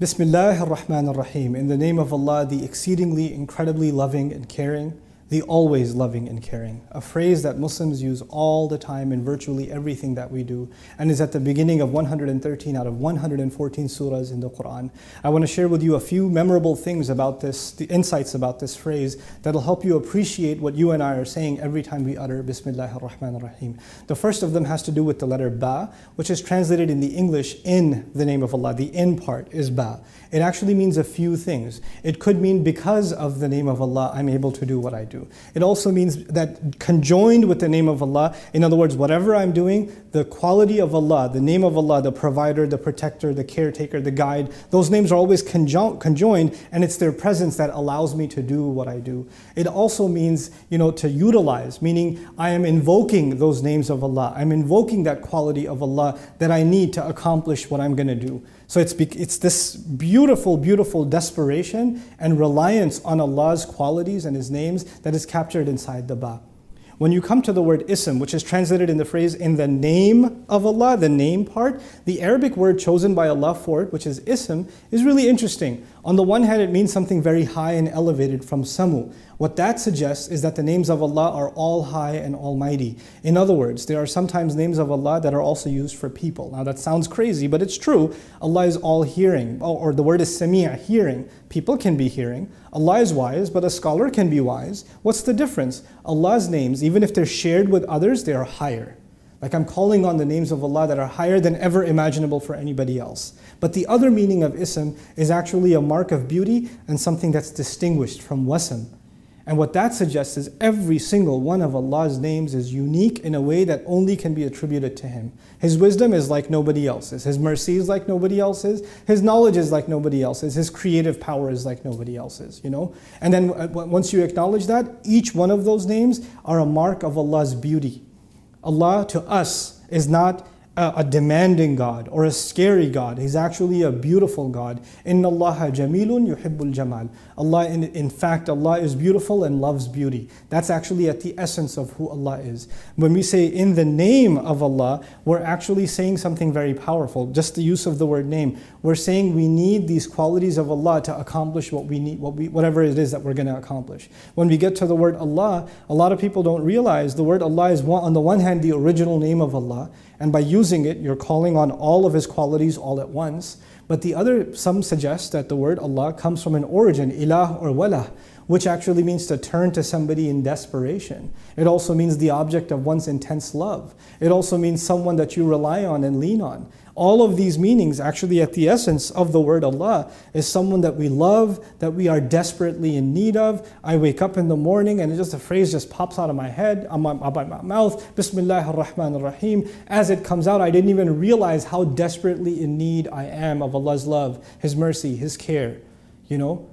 Bismillah ar-Rahman ar-Rahim. In the name of Allah, the exceedingly, incredibly loving and caring, the always loving and caring. A phrase that Muslims use all the time in virtually everything that we do and is at the beginning of 113 out of 114 surahs in the Quran. I want to share with you a few memorable things about this, the insights about this phrase that'll help you appreciate what you and I are saying every time we utter Bismillah ar-Rahman ar-Rahim. The first of them has to do with the letter Ba, which is translated in the English in the name of Allah. The in part is Ba. It actually means a few things. It could mean because of the name of Allah, I'm able to do what I do. It also means that conjoined with the name of Allah, in other words, whatever I'm doing, the quality of Allah, the name of Allah, the provider, the protector, the caretaker, the guide, those names are always conjoined, and it's their presence that allows me to do what I do. It also means, you know, to utilize, meaning I am invoking those names of Allah. I'm invoking that quality of Allah that I need to accomplish what I'm going to do. So it's, it's this beautiful, beautiful desperation and reliance on Allah's qualities and His names that is captured inside the Ba. When you come to the word ism, which is translated in the phrase in the name of Allah, the name part, the Arabic word chosen by Allah for it, which is ism, is really interesting. On the one hand, it means something very high and elevated from samu, what that suggests is that the names of Allah are all high and almighty. In other words, there are sometimes names of Allah that are also used for people. Now that sounds crazy, but it's true. Allah is all hearing, or the word is sami'a, hearing. People can be hearing. Allah is wise, but a scholar can be wise. What's the difference? Allah's names, even if they're shared with others, they are higher. Like I'm calling on the names of Allah that are higher than ever imaginable for anybody else. But the other meaning of ism is actually a mark of beauty and something that's distinguished from wasm. And what that suggests is every single one of Allah's names is unique in a way that only can be attributed to Him. His wisdom is like nobody else's. His mercy is like nobody else's. His knowledge is like nobody else's. His creative power is like nobody else's, you know? And then uh, once you acknowledge that, each one of those names are a mark of Allah's beauty. Allah to us is not a, demanding God or a scary God. He's actually a beautiful God. Inna Allah jamilun yuhibbul jamal. Allah, in, in fact, Allah is beautiful and loves beauty. That's actually at the essence of who Allah is. When we say in the name of Allah, we're actually saying something very powerful. Just the use of the word name. We're saying we need these qualities of Allah to accomplish what we need, what we, whatever it is that we're going to accomplish. When we get to the word Allah, a lot of people don't realize the word Allah is one, on the one hand the original name of Allah, and by using it, you're calling on all of His qualities all at once. But the other, some suggest that the word Allah comes from an origin, ilah or wala, which actually means to turn to somebody in desperation. It also means the object of one's intense love. It also means someone that you rely on and lean on. All of these meanings, actually, at the essence of the word Allah, is someone that we love, that we are desperately in need of. I wake up in the morning and just a phrase just pops out of my head, um, um, out my, my mouth, Bismillah ar-Rahman ar-Rahim. As it comes out, I didn't even realize how desperately in need I am of Allah's love, His mercy, His care. You know,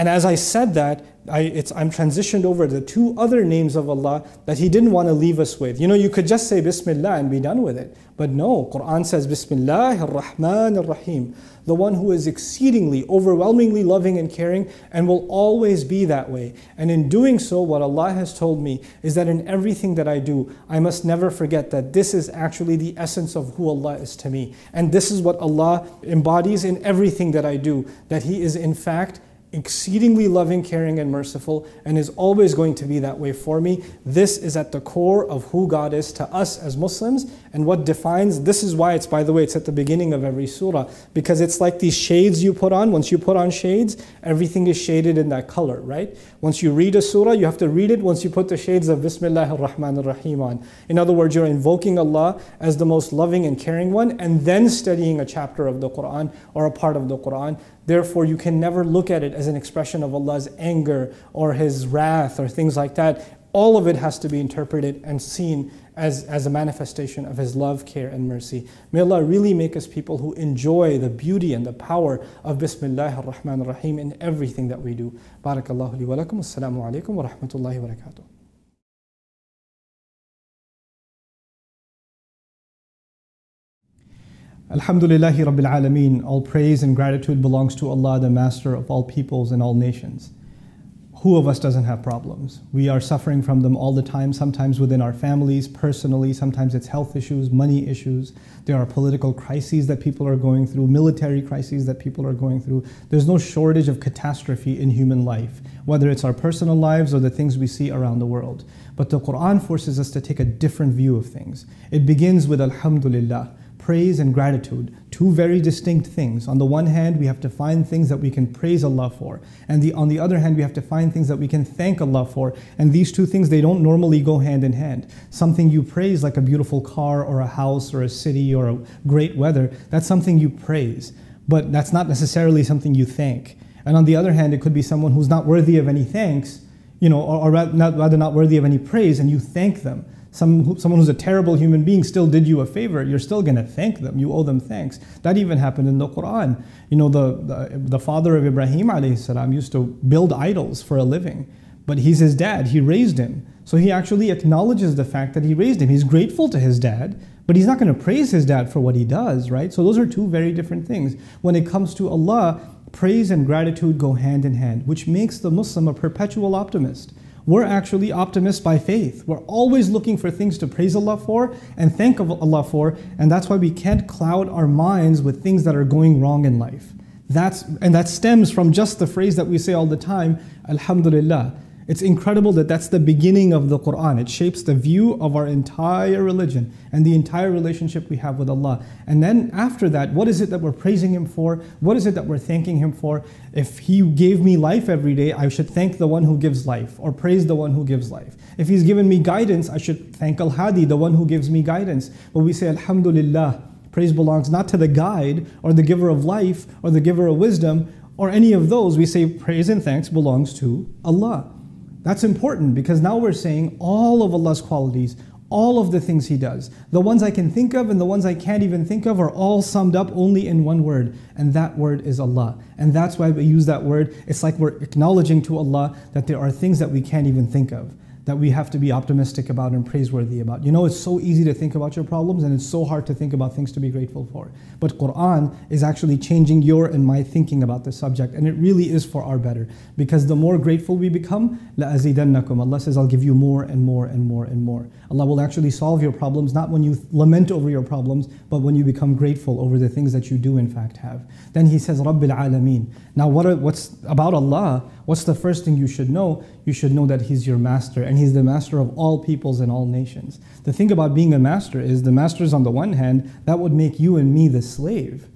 and as I said that, I, am transitioned over the two other names of Allah that He didn't want to leave us with. You know, you could just say Bismillah and be done with it. But no, Quran says Bismillah ar-Rahman ar-Rahim. The one who is exceedingly, overwhelmingly loving and caring and will always be that way. And in doing so, what Allah has told me is that in everything that I do, I must never forget that this is actually the essence of who Allah is to me. And this is what Allah embodies in everything that I do. That He is in fact exceedingly loving, caring, and merciful, and is always going to be that way for me. This is at the core of who God is to us as Muslims, and what defines this is why it's, by the way, it's at the beginning of every surah, because it's like these shades you put on. Once you put on shades, everything is shaded in that color, right? Once you read a surah, you have to read it once you put the shades of Bismillah ar-Rahman ar-Rahim on. In other words, you're invoking Allah as the most loving and caring one, and then studying a chapter of the Quran or a part of the Quran. Therefore, you can never look at it as an expression of Allah's anger or His wrath or things like that. All of it has to be interpreted and seen as, as a manifestation of His love, care, and mercy. May Allah really make us people who enjoy the beauty and the power of Bismillah ar-Rahman ar-Rahim in everything that we do. Barakallahu li wa lakum. Assalamu alaikum wa rahmatullahi wa barakatuh. Alhamdulillahi Rabbil Alameen. All praise and gratitude belongs to Allah, the Master of all peoples and all nations. Who of us doesn't have problems? We are suffering from them all the time, sometimes within our families, personally, sometimes it's health issues, money issues. There are political crises that people are going through, military crises that people are going through. There's no shortage of catastrophe in human life, whether it's our personal lives or the things we see around the world. But the Quran forces us to take a different view of things. It begins with Alhamdulillah praise and gratitude, two very distinct things. On the one hand, we have to find things that we can praise Allah for, and the, on the other hand, we have to find things that we can thank Allah for. And these two things, they don't normally go hand in hand. Something you praise, like a beautiful car or a house or a city or a great weather, that's something you praise, but that's not necessarily something you thank. And on the other hand, it could be someone who's not worthy of any thanks, you know, or, or not, rather not worthy of any praise, and you thank them. Some, someone who's a terrible human being still did you a favor, you're still going to thank them. You owe them thanks. That even happened in the Quran. You know, the, the, the father of Ibrahim salam used to build idols for a living, but he's his dad. He raised him. So he actually acknowledges the fact that he raised him. He's grateful to his dad, but he's not going to praise his dad for what he does, right? So those are two very different things. When it comes to Allah, praise and gratitude go hand in hand, which makes the Muslim a perpetual optimist we're actually optimists by faith. We're always looking for things to praise Allah for and thank Allah for, and that's why we can't cloud our minds with things that are going wrong in life. That's, and that stems from just the phrase that we say all the time, Alhamdulillah. It's incredible that that's the beginning of the Quran. It shapes the view of our entire religion and the entire relationship we have with Allah. And then after that, what is it that we're praising Him for? What is it that we're thanking Him for? If He gave me life every day, I should thank the one who gives life or praise the one who gives life. If He's given me guidance, I should thank Al Hadi, the one who gives me guidance. But we say, Alhamdulillah. Praise belongs not to the guide or the giver of life or the giver of wisdom or any of those. We say praise and thanks belongs to Allah. That's important because now we're saying all of Allah's qualities, all of the things He does, the ones I can think of and the ones I can't even think of, are all summed up only in one word, and that word is Allah. And that's why we use that word. It's like we're acknowledging to Allah that there are things that we can't even think of that we have to be optimistic about and praiseworthy about. You know, it's so easy to think about your problems and it's so hard to think about things to be grateful for. But Quran is actually changing your and my thinking about the subject and it really is for our better because the more grateful we become, لَأَزِيدَنَّكُمْ Allah says, I'll give you more and more and more and more. Allah will actually solve your problems not when you lament over your problems, but when you become grateful over the things that you do in fact have. Then He says, Rabbil Alameen. Now, what are, what's about Allah? What's the first thing you should know? You should know that He's your master, and He's the master of all peoples and all nations. The thing about being a master is the master is on the one hand, that would make you and me the slave.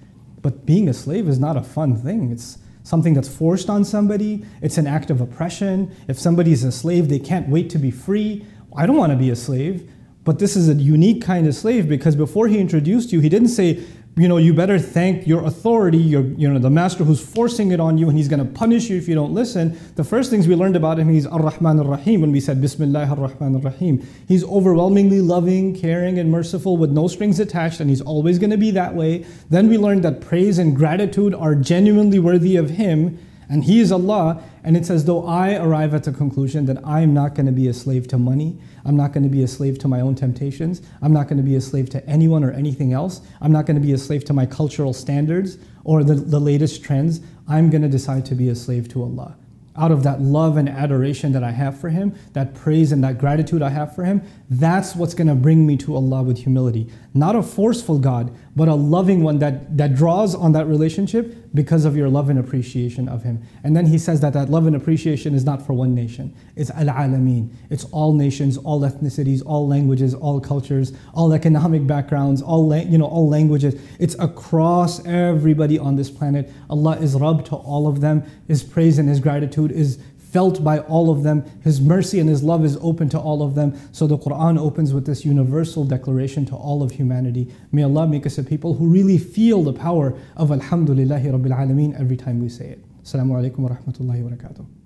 But being a slave is not a fun thing. It's something that's forced on somebody, it's an act of oppression. If somebody's a slave, they can't wait to be free. I don't want to be a slave. But this is a unique kind of slave because before he introduced you, he didn't say, you know, you better thank your authority, your, you know, the master who's forcing it on you and he's going to punish you if you don't listen. The first things we learned about him, he's Ar-Rahman Ar-Rahim when we said Bismillah Ar-Rahman Ar-Rahim. He's overwhelmingly loving, caring, and merciful with no strings attached and he's always going to be that way. Then we learned that praise and gratitude are genuinely worthy of him and he is Allah. And it's as though I arrive at the conclusion that I'm not going to be a slave to money. I'm not going to be a slave to my own temptations. I'm not going to be a slave to anyone or anything else. I'm not going to be a slave to my cultural standards or the, the latest trends. I'm going to decide to be a slave to Allah out of that love and adoration that I have for Him, that praise and that gratitude I have for Him, that's what's going to bring me to Allah with humility. Not a forceful God, but a loving one that, that draws on that relationship because of your love and appreciation of Him. And then He says that that love and appreciation is not for one nation, it's al alameen. It's all nations, all ethnicities, all languages, all cultures, all economic backgrounds, all, la- you know, all languages. It's across everybody on this planet. Allah is Rabb to all of them. His praise and His gratitude is felt by all of them. His mercy and His love is open to all of them. So the Quran opens with this universal declaration to all of humanity. May Allah make us a people who really feel the power of Alhamdulillahi Rabbil Alameen every time we say it. Assalamu alaikum wa rahmatullahi wa barakatuh.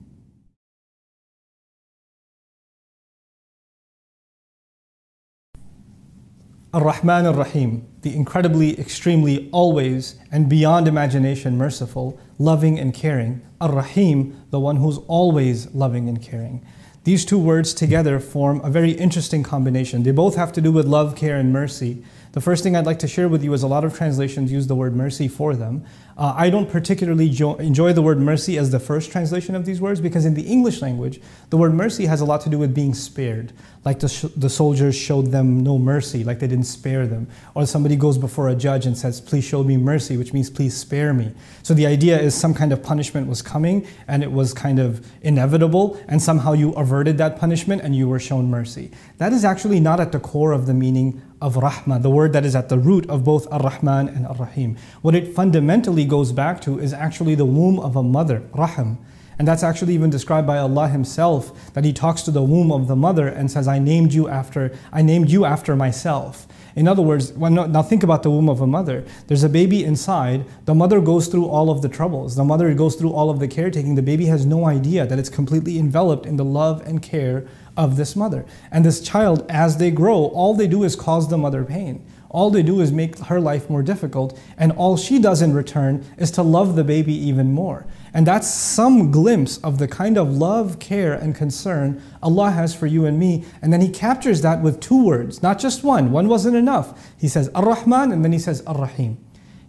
Ar-Rahman Ar-Rahim, the incredibly, extremely, always, and beyond imagination merciful, loving and caring. Ar-Rahim, the one who's always loving and caring. These two words together form a very interesting combination. They both have to do with love, care, and mercy. The first thing I'd like to share with you is a lot of translations use the word mercy for them. Uh, I don't particularly jo- enjoy the word mercy as the first translation of these words because in the English language, the word mercy has a lot to do with being spared. Like the, the soldiers showed them no mercy, like they didn't spare them. Or somebody goes before a judge and says, Please show me mercy, which means please spare me. So the idea is some kind of punishment was coming and it was kind of inevitable, and somehow you averted that punishment and you were shown mercy. That is actually not at the core of the meaning of Rahma, the word that is at the root of both Ar Rahman and Ar Rahim. What it fundamentally goes back to is actually the womb of a mother, Rahim. And that's actually even described by Allah Himself, that He talks to the womb of the mother and says, I named you after, I named you after myself. In other words, now think about the womb of a mother. There's a baby inside. The mother goes through all of the troubles. The mother goes through all of the caretaking. The baby has no idea that it's completely enveloped in the love and care of this mother. And this child, as they grow, all they do is cause the mother pain. All they do is make her life more difficult, and all she does in return is to love the baby even more. And that's some glimpse of the kind of love, care, and concern Allah has for you and me. And then He captures that with two words, not just one. One wasn't enough. He says Ar Rahman, and then He says Ar Rahim.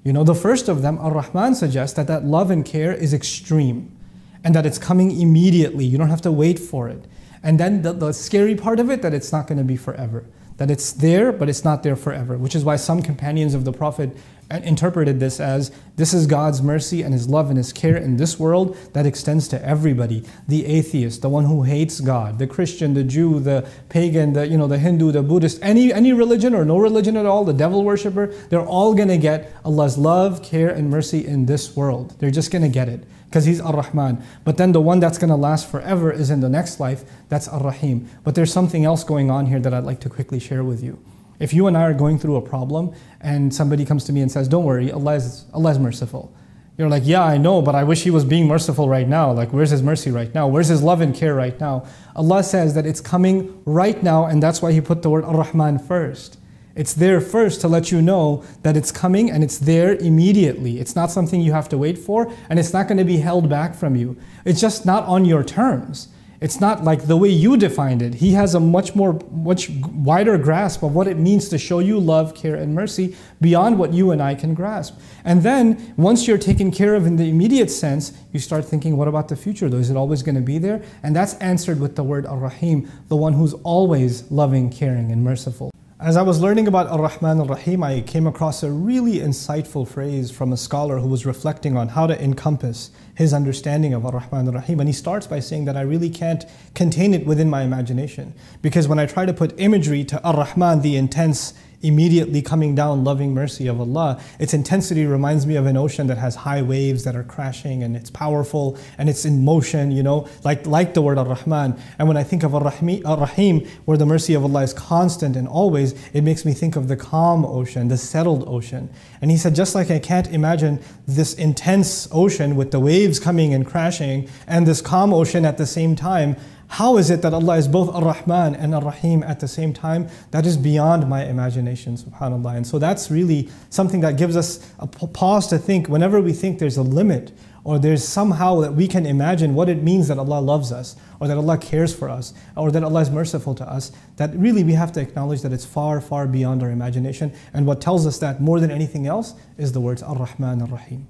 You know, the first of them, Ar Rahman, suggests that that love and care is extreme and that it's coming immediately. You don't have to wait for it. And then the, the scary part of it, that it's not going to be forever. That it's there, but it's not there forever, which is why some companions of the Prophet interpreted this as this is God's mercy and His love and His care in this world that extends to everybody. The atheist, the one who hates God, the Christian, the Jew, the pagan, the you know the Hindu, the Buddhist, any any religion or no religion at all, the devil worshiper, they're all gonna get Allah's love, care, and mercy in this world. They're just gonna get it because He's Ar Rahman. But then the one that's going to last forever is in the next life, that's Ar Rahim. But there's something else going on here that I'd like to quickly share with you. If you and I are going through a problem and somebody comes to me and says, Don't worry, Allah is, Allah is merciful. You're like, Yeah, I know, but I wish He was being merciful right now. Like, where's His mercy right now? Where's His love and care right now? Allah says that it's coming right now, and that's why He put the word Ar Rahman first. It's there first to let you know that it's coming and it's there immediately. It's not something you have to wait for and it's not going to be held back from you. It's just not on your terms. It's not like the way you defined it. He has a much more, much wider grasp of what it means to show you love, care, and mercy beyond what you and I can grasp. And then once you're taken care of in the immediate sense, you start thinking, what about the future? Though, is it always going to be there? And that's answered with the word Ar-Rahim, the one who's always loving, caring, and merciful. As I was learning about Ar Rahman Ar Rahim, I came across a really insightful phrase from a scholar who was reflecting on how to encompass his understanding of Ar Rahman Ar Rahim. And he starts by saying that I really can't contain it within my imagination. Because when I try to put imagery to Ar Rahman, the intense, immediately coming down loving mercy of Allah. Its intensity reminds me of an ocean that has high waves that are crashing and it's powerful and it's in motion, you know, like, like the word Ar-Rahman. And when I think of Ar-Rahim, where the mercy of Allah is constant and always, it makes me think of the calm ocean, the settled ocean. And he said, just like I can't imagine this intense ocean with the waves coming and crashing and this calm ocean at the same time, how is it that Allah is both Ar-Rahman and Ar-Rahim at the same time? That is beyond my imagination, subhanAllah. And so that's really something that gives us a pause to think whenever we think there's a limit or there's somehow that we can imagine what it means that Allah loves us or that Allah cares for us or that Allah is merciful to us, that really we have to acknowledge that it's far, far beyond our imagination. And what tells us that more than anything else is the words Ar-Rahman Ar-Rahim.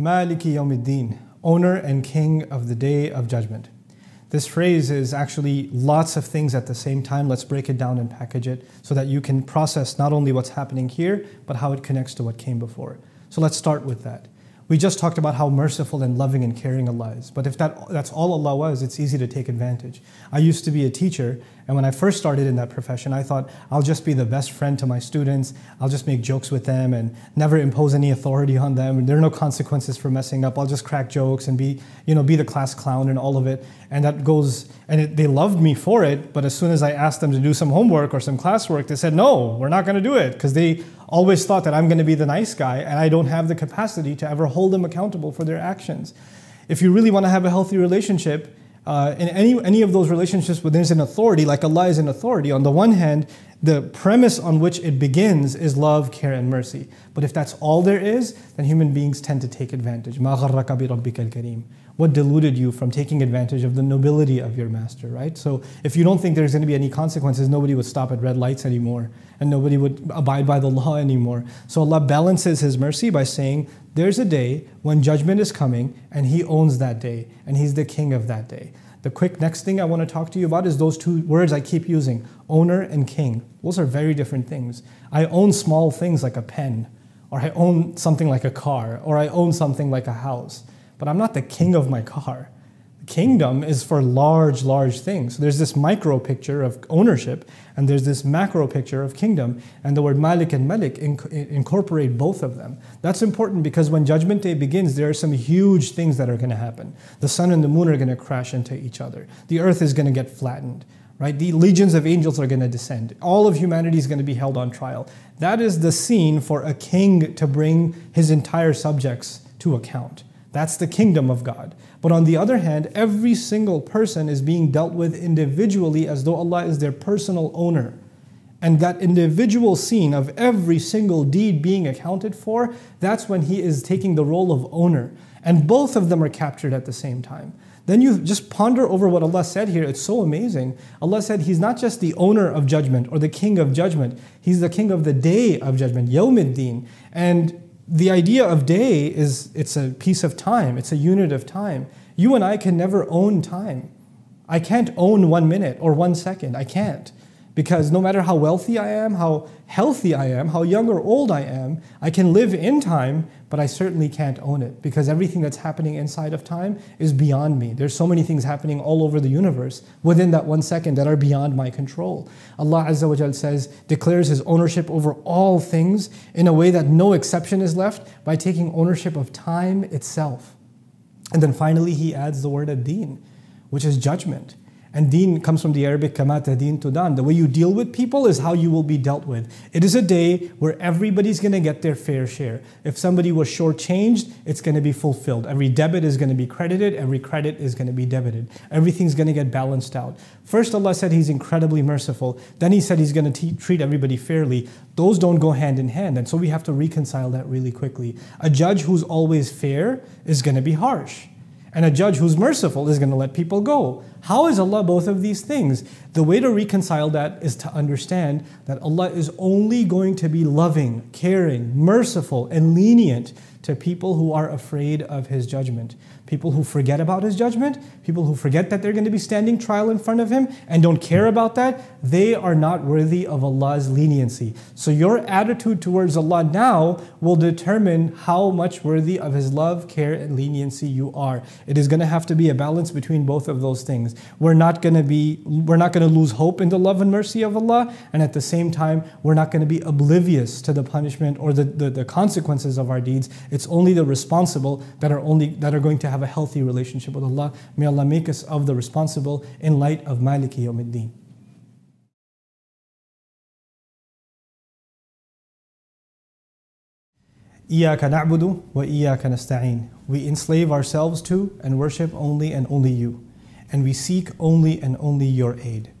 Maliki Yawmiddin, owner and king of the day of judgment. This phrase is actually lots of things at the same time. Let's break it down and package it so that you can process not only what's happening here, but how it connects to what came before. So let's start with that. We just talked about how merciful and loving and caring Allah is. But if that, that's all Allah was, it's easy to take advantage. I used to be a teacher, and when I first started in that profession, I thought I'll just be the best friend to my students. I'll just make jokes with them and never impose any authority on them. There are no consequences for messing up. I'll just crack jokes and be, you know, be the class clown and all of it. And that goes, and it, they loved me for it. But as soon as I asked them to do some homework or some classwork, they said, no, we're not going to do it because they always thought that I'm going to be the nice guy and I don't have the capacity to ever hold them accountable for their actions. If you really want to have a healthy relationship, uh, in any, any of those relationships there's an authority, like Allah is an authority, on the one hand, the premise on which it begins is love, care, and mercy. But if that's all there is, then human beings tend to take advantage. What deluded you from taking advantage of the nobility of your master, right? So if you don't think there's going to be any consequences, nobody would stop at red lights anymore and nobody would abide by the law anymore. So Allah balances His mercy by saying, There's a day when judgment is coming and He owns that day and He's the king of that day. The quick next thing I want to talk to you about is those two words I keep using owner and king. Those are very different things. I own small things like a pen, or I own something like a car, or I own something like a house, but I'm not the king of my car The kingdom is for large, large things. So there's this micro picture of ownership, and there's this macro picture of kingdom. And the word Malik and Malik inc- incorporate both of them. That's important because when Judgment Day begins, there are some huge things that are going to happen. The sun and the moon are going to crash into each other, the earth is going to get flattened. Right? The legions of angels are going to descend. All of humanity is going to be held on trial. That is the scene for a king to bring his entire subjects to account. That's the kingdom of God. But on the other hand, every single person is being dealt with individually as though Allah is their personal owner. And that individual scene of every single deed being accounted for, that's when He is taking the role of owner. And both of them are captured at the same time. Then you just ponder over what Allah said here. It's so amazing. Allah said He's not just the owner of judgment or the king of judgment, He's the king of the day of judgment, Yawmiddin. And the idea of day is it's a piece of time, it's a unit of time. You and I can never own time. I can't own one minute or one second. I can't. Because no matter how wealthy I am, how healthy I am, how young or old I am, I can live in time, but I certainly can't own it because everything that's happening inside of time is beyond me. There's so many things happening all over the universe within that one second that are beyond my control. Allah Azza wa Jal says, declares His ownership over all things in a way that no exception is left by taking ownership of time itself. And then finally, He adds the word ad-din, which is judgment. And deen comes from the Arabic kamata deen tudan. The way you deal with people is how you will be dealt with. It is a day where everybody's going to get their fair share. If somebody was shortchanged, it's going to be fulfilled. Every debit is going to be credited, every credit is going to be debited. Everything's going to get balanced out. First, Allah said He's incredibly merciful. Then He said He's going to treat everybody fairly. Those don't go hand in hand. And so we have to reconcile that really quickly. A judge who's always fair is going to be harsh. And a judge who's merciful is going to let people go. How is Allah both of these things? The way to reconcile that is to understand that Allah is only going to be loving, caring, merciful, and lenient to people who are afraid of His judgment people who forget about his judgment, people who forget that they're going to be standing trial in front of him and don't care about that, they are not worthy of Allah's leniency. So your attitude towards Allah now will determine how much worthy of his love, care, and leniency you are. It is going to have to be a balance between both of those things. We're not going to be we're not going to lose hope in the love and mercy of Allah, and at the same time, we're not going to be oblivious to the punishment or the, the, the consequences of our deeds. It's only the responsible that are only that are going to have a healthy relationship with Allah. May Allah make us of the responsible in light of Maliki Yawmiddin. إياك نعبد وإياك نستعين. We enslave ourselves to and worship only and only you. And we seek only and only your aid.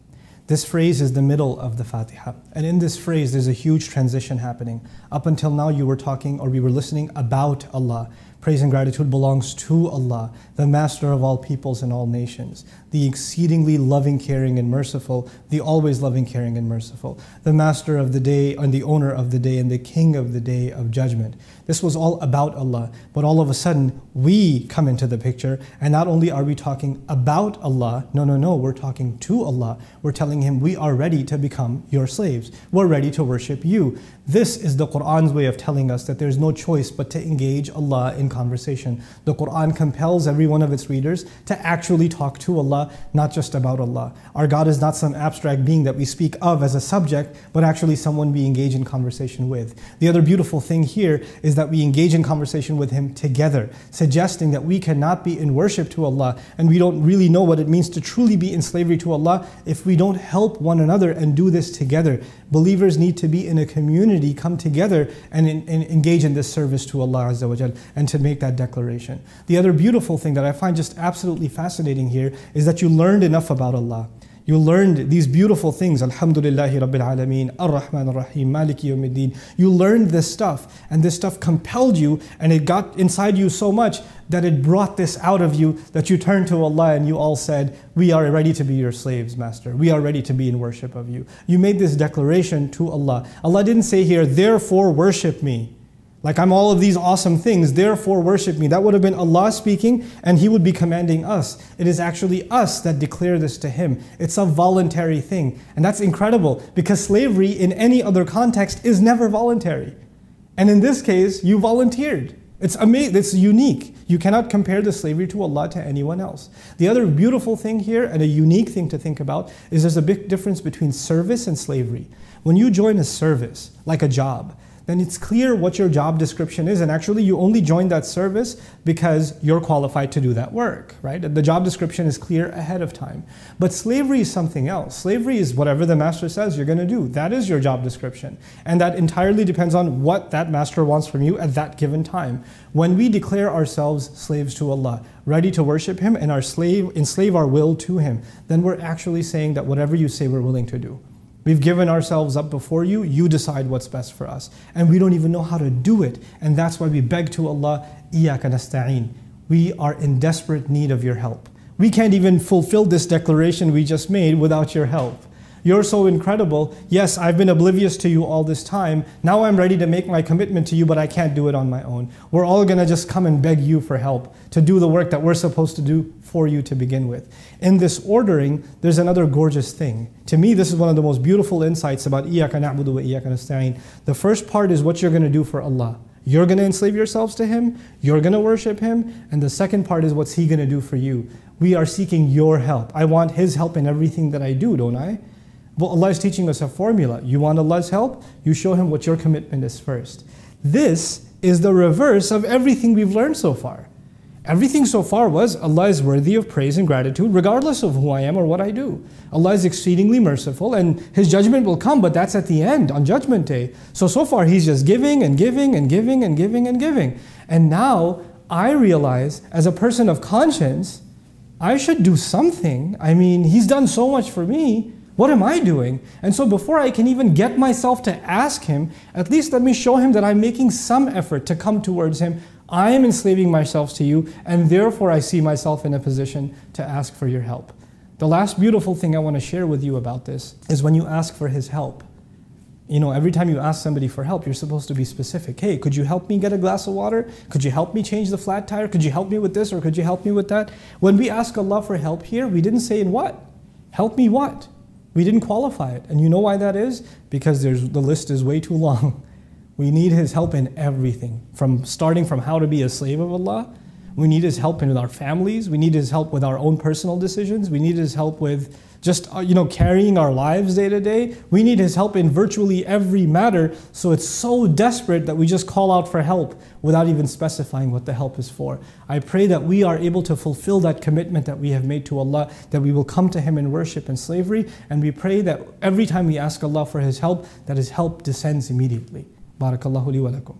This phrase is the middle of the Fatiha. And in this phrase, there's a huge transition happening. Up until now, you were talking or we were listening about Allah. Praise and gratitude belongs to Allah, the master of all peoples and all nations, the exceedingly loving, caring, and merciful, the always loving, caring, and merciful, the master of the day and the owner of the day and the king of the day of judgment. This was all about Allah, but all of a sudden we come into the picture, and not only are we talking about Allah, no, no, no, we're talking to Allah. We're telling Him we are ready to become your slaves, we're ready to worship you. This is the Quran's way of telling us that there's no choice but to engage Allah in conversation. The Quran compels every one of its readers to actually talk to Allah, not just about Allah. Our God is not some abstract being that we speak of as a subject, but actually someone we engage in conversation with. The other beautiful thing here is that we engage in conversation with Him together, suggesting that we cannot be in worship to Allah and we don't really know what it means to truly be in slavery to Allah if we don't help one another and do this together. Believers need to be in a community, come together and, in, and engage in this service to Allah Azza wa and to make that declaration. The other beautiful thing that I find just absolutely fascinating here is that you learned enough about Allah. You learned these beautiful things. Alhamdulillahi Rabbil Alameen, Ar-Rahman Ar-Rahim, Maliki Yawmiddin. You learned this stuff, and this stuff compelled you, and it got inside you so much that it brought this out of you that you turned to Allah and you all said, We are ready to be your slaves, Master. We are ready to be in worship of you. You made this declaration to Allah. Allah didn't say here, Therefore worship me. Like I'm all of these awesome things, therefore worship me. That would have been Allah speaking, and He would be commanding us. It is actually us that declare this to Him. It's a voluntary thing. And that's incredible because slavery in any other context is never voluntary. And in this case, you volunteered. It's amazing, it's unique. You cannot compare the slavery to Allah to anyone else. The other beautiful thing here, and a unique thing to think about, is there's a big difference between service and slavery. When you join a service, like a job, then it's clear what your job description is. And actually, you only join that service because you're qualified to do that work, right? The job description is clear ahead of time. But slavery is something else. Slavery is whatever the master says you're going to do. That is your job description. And that entirely depends on what that master wants from you at that given time. When we declare ourselves slaves to Allah, ready to worship Him, and our slave, enslave our will to Him, then we're actually saying that whatever you say, we're willing to do. We've given ourselves up before you, you decide what's best for us. And we don't even know how to do it. And that's why we beg to Allah, Iyaka nasta'een. We are in desperate need of your help. We can't even fulfill this declaration we just made without your help. You're so incredible. Yes, I've been oblivious to you all this time. Now I'm ready to make my commitment to you, but I can't do it on my own. We're all going to just come and beg you for help to do the work that we're supposed to do for you to begin with. In this ordering, there's another gorgeous thing. To me, this is one of the most beautiful insights about Iyaka na'budu wa Iyaka nasta'in. The first part is what you're going to do for Allah. You're going to enslave yourselves to Him, you're going to worship Him, and the second part is what's He going to do for you. We are seeking your help. I want His help in everything that I do, don't I? Well, Allah is teaching us a formula. You want Allah's help? You show Him what your commitment is first. This is the reverse of everything we've learned so far. Everything so far was Allah is worthy of praise and gratitude regardless of who I am or what I do. Allah is exceedingly merciful and His judgment will come, but that's at the end on Judgment Day. So, so far He's just giving and giving and giving and giving and giving. And now I realize as a person of conscience, I should do something. I mean, He's done so much for me. What am I doing? And so, before I can even get myself to ask Him, at least let me show Him that I'm making some effort to come towards Him. I am enslaving myself to you, and therefore I see myself in a position to ask for your help. The last beautiful thing I want to share with you about this is when you ask for His help. You know, every time you ask somebody for help, you're supposed to be specific. Hey, could you help me get a glass of water? Could you help me change the flat tire? Could you help me with this or could you help me with that? When we ask Allah for help here, we didn't say in what? Help me what? We didn't qualify it. And you know why that is? Because there's, the list is way too long. We need His help in everything, from starting from how to be a slave of Allah. We need His help in with our families. We need His help with our own personal decisions. We need His help with just uh, you know carrying our lives day to day. We need His help in virtually every matter. So it's so desperate that we just call out for help without even specifying what the help is for. I pray that we are able to fulfill that commitment that we have made to Allah, that we will come to Him in worship and slavery, and we pray that every time we ask Allah for His help, that His help descends immediately. Barakallahu li wa lakum.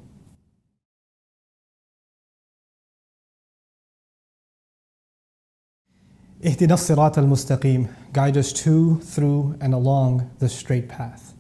Ihdina sirat الْمُسْتَقِيمِ guide us to, through, and along the straight path.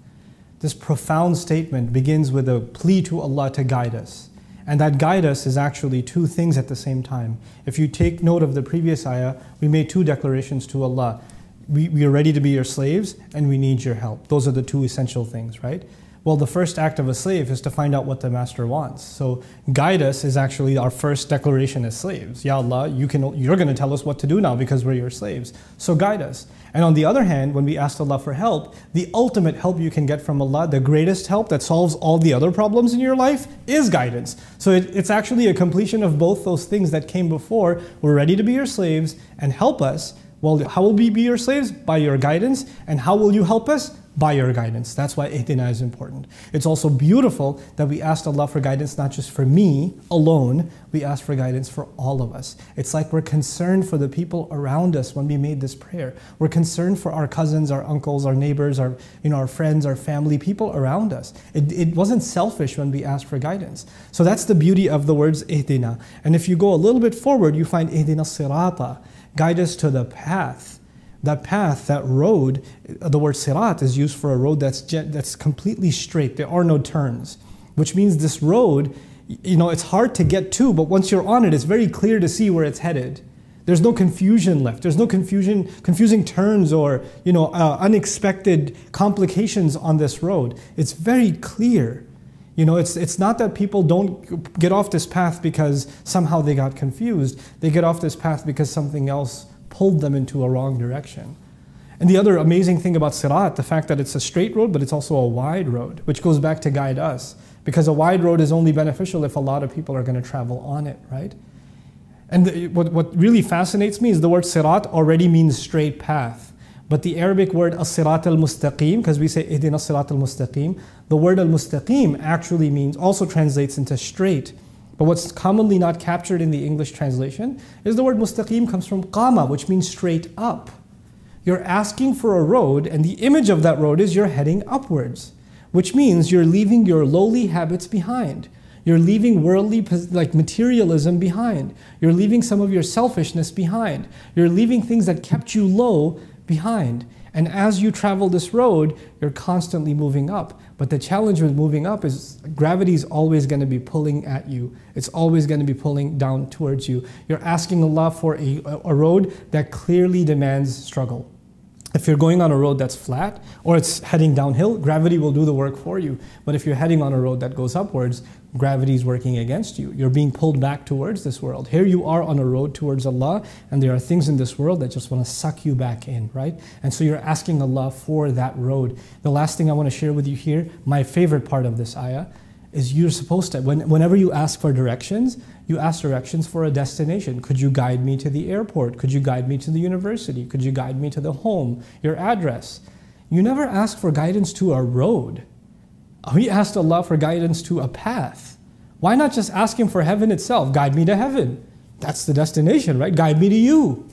This profound statement begins with a plea to Allah to guide us. And that guide us is actually two things at the same time. If you take note of the previous ayah, we made two declarations to Allah. We, we are ready to be your slaves and we need your help. Those are the two essential things, right? Well, the first act of a slave is to find out what the master wants. So, guide us is actually our first declaration as slaves. Ya Allah, you can, you're going to tell us what to do now because we're your slaves. So, guide us. And on the other hand, when we ask Allah for help, the ultimate help you can get from Allah, the greatest help that solves all the other problems in your life, is guidance. So, it, it's actually a completion of both those things that came before. We're ready to be your slaves and help us. Well, how will we be your slaves? By your guidance. And how will you help us? By your guidance. That's why ihdina is important. It's also beautiful that we asked Allah for guidance not just for me alone, we asked for guidance for all of us. It's like we're concerned for the people around us when we made this prayer. We're concerned for our cousins, our uncles, our neighbors, our, you know, our friends, our family, people around us. It, it wasn't selfish when we asked for guidance. So that's the beauty of the words ihdina. And if you go a little bit forward, you find ihdina sirata, guide us to the path that path, that road, the word sirat is used for a road that's, that's completely straight. There are no turns, which means this road, you know, it's hard to get to, but once you're on it, it's very clear to see where it's headed. There's no confusion left. There's no confusion, confusing turns or you know uh, unexpected complications on this road. It's very clear. You know, it's it's not that people don't get off this path because somehow they got confused. They get off this path because something else pulled them into a wrong direction. And the other amazing thing about Sirat, the fact that it's a straight road, but it's also a wide road, which goes back to guide us. Because a wide road is only beneficial if a lot of people are going to travel on it, right? And the, what, what really fascinates me is the word sirat already means straight path. But the Arabic word as-sirat al-mustaqim, because we say ihdina sirat al-mustaqim, the word al-mustaqim actually means, also translates into straight. But what's commonly not captured in the English translation is the word mustaqim comes from qama, which means straight up. You're asking for a road, and the image of that road is you're heading upwards, which means you're leaving your lowly habits behind. You're leaving worldly like materialism behind. You're leaving some of your selfishness behind. You're leaving things that kept you low behind. And as you travel this road, you're constantly moving up. But the challenge with moving up is gravity is always going to be pulling at you. It's always going to be pulling down towards you. You're asking Allah for a, a road that clearly demands struggle. If you're going on a road that's flat or it's heading downhill, gravity will do the work for you. But if you're heading on a road that goes upwards, gravity is working against you. You're being pulled back towards this world. Here you are on a road towards Allah, and there are things in this world that just want to suck you back in, right? And so you're asking Allah for that road. The last thing I want to share with you here, my favorite part of this ayah, is you're supposed to, when, whenever you ask for directions, you ask directions for a destination. Could you guide me to the airport? Could you guide me to the university? Could you guide me to the home, your address? You never ask for guidance to a road. Oh, we asked Allah for guidance to a path. Why not just ask Him for heaven itself? Guide me to heaven. That's the destination, right? Guide me to you.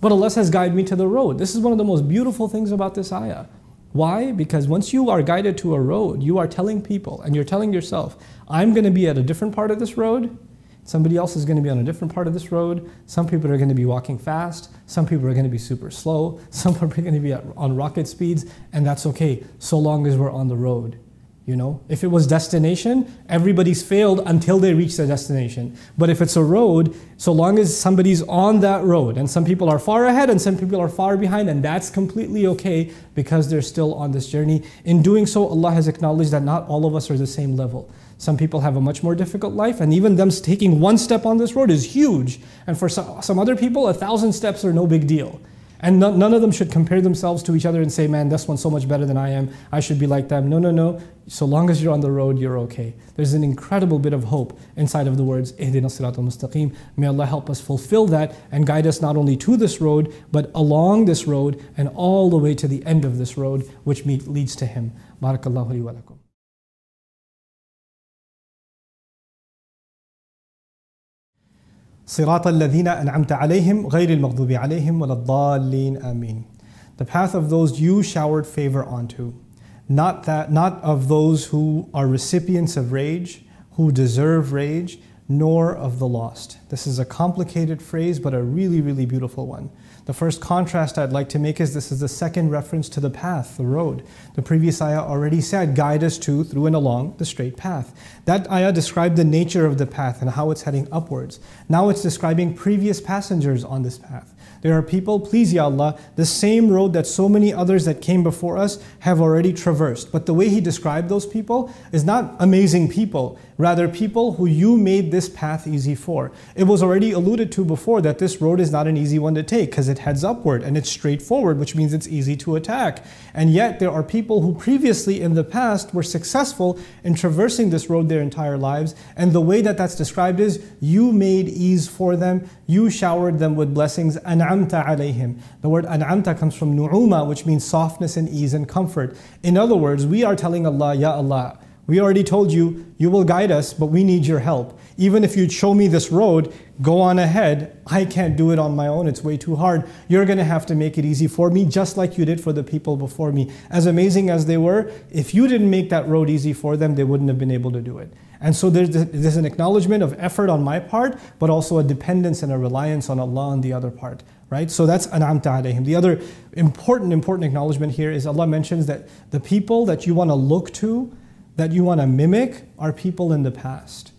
But Allah says, guide me to the road. This is one of the most beautiful things about this ayah. Why? Because once you are guided to a road, you are telling people and you're telling yourself, I'm going to be at a different part of this road. Somebody else is going to be on a different part of this road. Some people are going to be walking fast. Some people are going to be super slow. Some are going to be on rocket speeds. And that's okay, so long as we're on the road. You know, if it was destination, everybody's failed until they reach the destination. But if it's a road, so long as somebody's on that road, and some people are far ahead and some people are far behind, and that's completely okay because they're still on this journey. In doing so, Allah has acknowledged that not all of us are the same level. Some people have a much more difficult life, and even them taking one step on this road is huge. And for some other people, a thousand steps are no big deal. And no, none of them should compare themselves to each other and say, man, this one's so much better than I am. I should be like them. No, no, no. So long as you're on the road, you're okay. There's an incredible bit of hope inside of the words, Ihdina Sirat al-Mustaqim. May Allah help us fulfill that and guide us not only to this road, but along this road and all the way to the end of this road, which leads to Him. Barakallahu wa lakum. صراط الذين أنعمت عليهم غير المغضوب عليهم ولا الضالين آمين. The path of those you showered favor onto, not that not of those who are recipients of rage, who deserve rage, nor of the lost. This is a complicated phrase, but a really, really beautiful one. The first contrast I'd like to make is this is the second reference to the path, the road. The previous ayah already said, guide us to, through and along the straight path. That ayah described the nature of the path and how it's heading upwards. Now it's describing previous passengers on this path. There are people, please Ya Allah, the same road that so many others that came before us have already traversed. But the way He described those people is not amazing people, rather people who you made this path easy for. It was already alluded to before that this road is not an easy one to take because it heads upward and it's straightforward, which means it's easy to attack. And yet there are people who previously in the past were successful in traversing this road their entire lives. And the way that that's described is you made ease for them, you showered them with blessings, an'amta alayhim. The word an'amta comes from nu'uma, which means softness and ease and comfort. In other words, we are telling Allah, Ya Allah, we already told you, you will guide us, but we need your help. Even if you'd show me this road, go on ahead. I can't do it on my own. It's way too hard. You're going to have to make it easy for me, just like you did for the people before me. As amazing as they were, if you didn't make that road easy for them, they wouldn't have been able to do it. And so there's, there's an acknowledgement of effort on my part, but also a dependence and a reliance on Allah on the other part. Right? So that's an'amta alayhim. The other important, important acknowledgement here is Allah mentions that the people that you want to look to, that you want to mimic, are people in the past.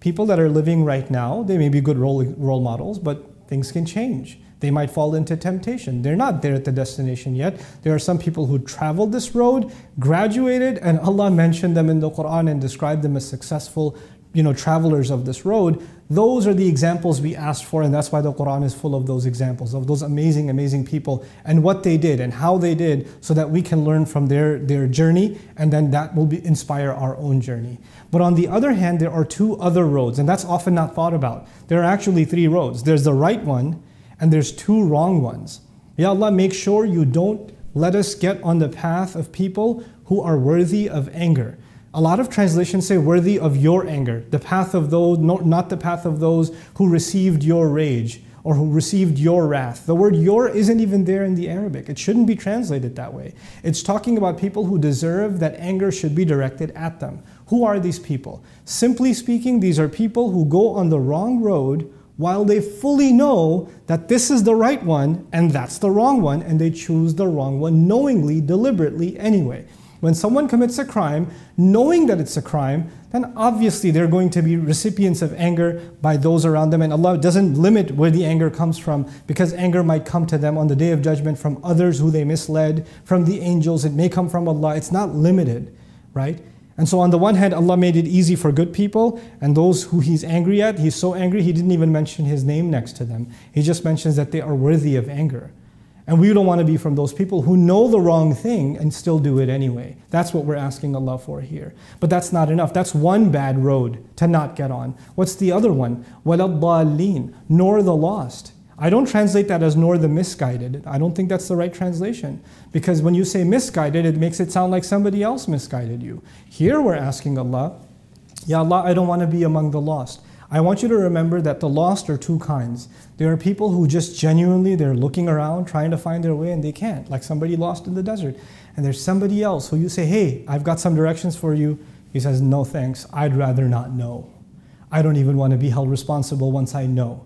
People that are living right now, they may be good role, role models, but things can change. They might fall into temptation. They're not there at the destination yet. There are some people who traveled this road, graduated, and Allah mentioned them in the Quran and described them as successful you know, travelers of this road. Those are the examples we asked for, and that's why the Quran is full of those examples, of those amazing, amazing people and what they did and how they did, so that we can learn from their, their journey, and then that will be, inspire our own journey. But on the other hand, there are two other roads, and that's often not thought about. There are actually three roads there's the right one, and there's two wrong ones. Ya Allah, make sure you don't let us get on the path of people who are worthy of anger. A lot of translations say worthy of your anger, the path of those, not the path of those who received your rage or who received your wrath. The word your isn't even there in the Arabic. It shouldn't be translated that way. It's talking about people who deserve that anger should be directed at them. Who are these people? Simply speaking, these are people who go on the wrong road while they fully know that this is the right one and that's the wrong one, and they choose the wrong one knowingly, deliberately, anyway. When someone commits a crime, knowing that it's a crime, then obviously they're going to be recipients of anger by those around them. And Allah doesn't limit where the anger comes from because anger might come to them on the day of judgment from others who they misled, from the angels. It may come from Allah. It's not limited, right? And so, on the one hand, Allah made it easy for good people, and those who He's angry at, He's so angry, He didn't even mention His name next to them. He just mentions that they are worthy of anger. And we don't want to be from those people who know the wrong thing and still do it anyway. That's what we're asking Allah for here. But that's not enough. That's one bad road to not get on. What's the other one? وَلَضَّالِّينَ Nor the lost. I don't translate that as nor the misguided. I don't think that's the right translation. Because when you say misguided, it makes it sound like somebody else misguided you. Here we're asking Allah, Ya Allah, I don't want to be among the lost. I want you to remember that the lost are two kinds. There are people who just genuinely they're looking around trying to find their way and they can't, like somebody lost in the desert. And there's somebody else who you say, "Hey, I've got some directions for you." He says, "No, thanks. I'd rather not know. I don't even want to be held responsible once I know."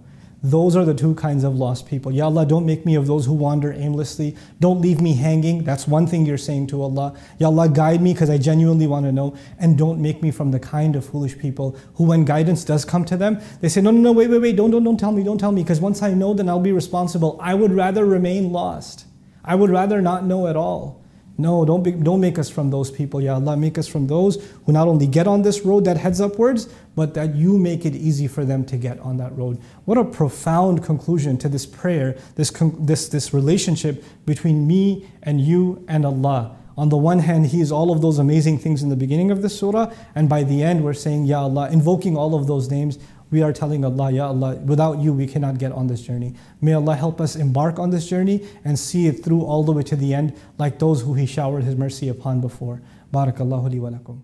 Those are the two kinds of lost people. Ya Allah, don't make me of those who wander aimlessly. Don't leave me hanging. That's one thing you're saying to Allah. Ya Allah, guide me because I genuinely want to know. And don't make me from the kind of foolish people who, when guidance does come to them, they say, No, no, no, wait, wait, wait, don't, don't, don't tell me, don't tell me, because once I know, then I'll be responsible. I would rather remain lost. I would rather not know at all. No, don't, be, don't make us from those people, Ya Allah. Make us from those who not only get on this road that heads upwards, but that you make it easy for them to get on that road. What a profound conclusion to this prayer, this, this, this relationship between me and you and Allah. On the one hand, He is all of those amazing things in the beginning of the surah, and by the end, we're saying, Ya Allah, invoking all of those names we are telling Allah, Ya Allah, without you we cannot get on this journey. May Allah help us embark on this journey and see it through all the way to the end, like those who He showered His mercy upon before. Barakallahu li wa lakum.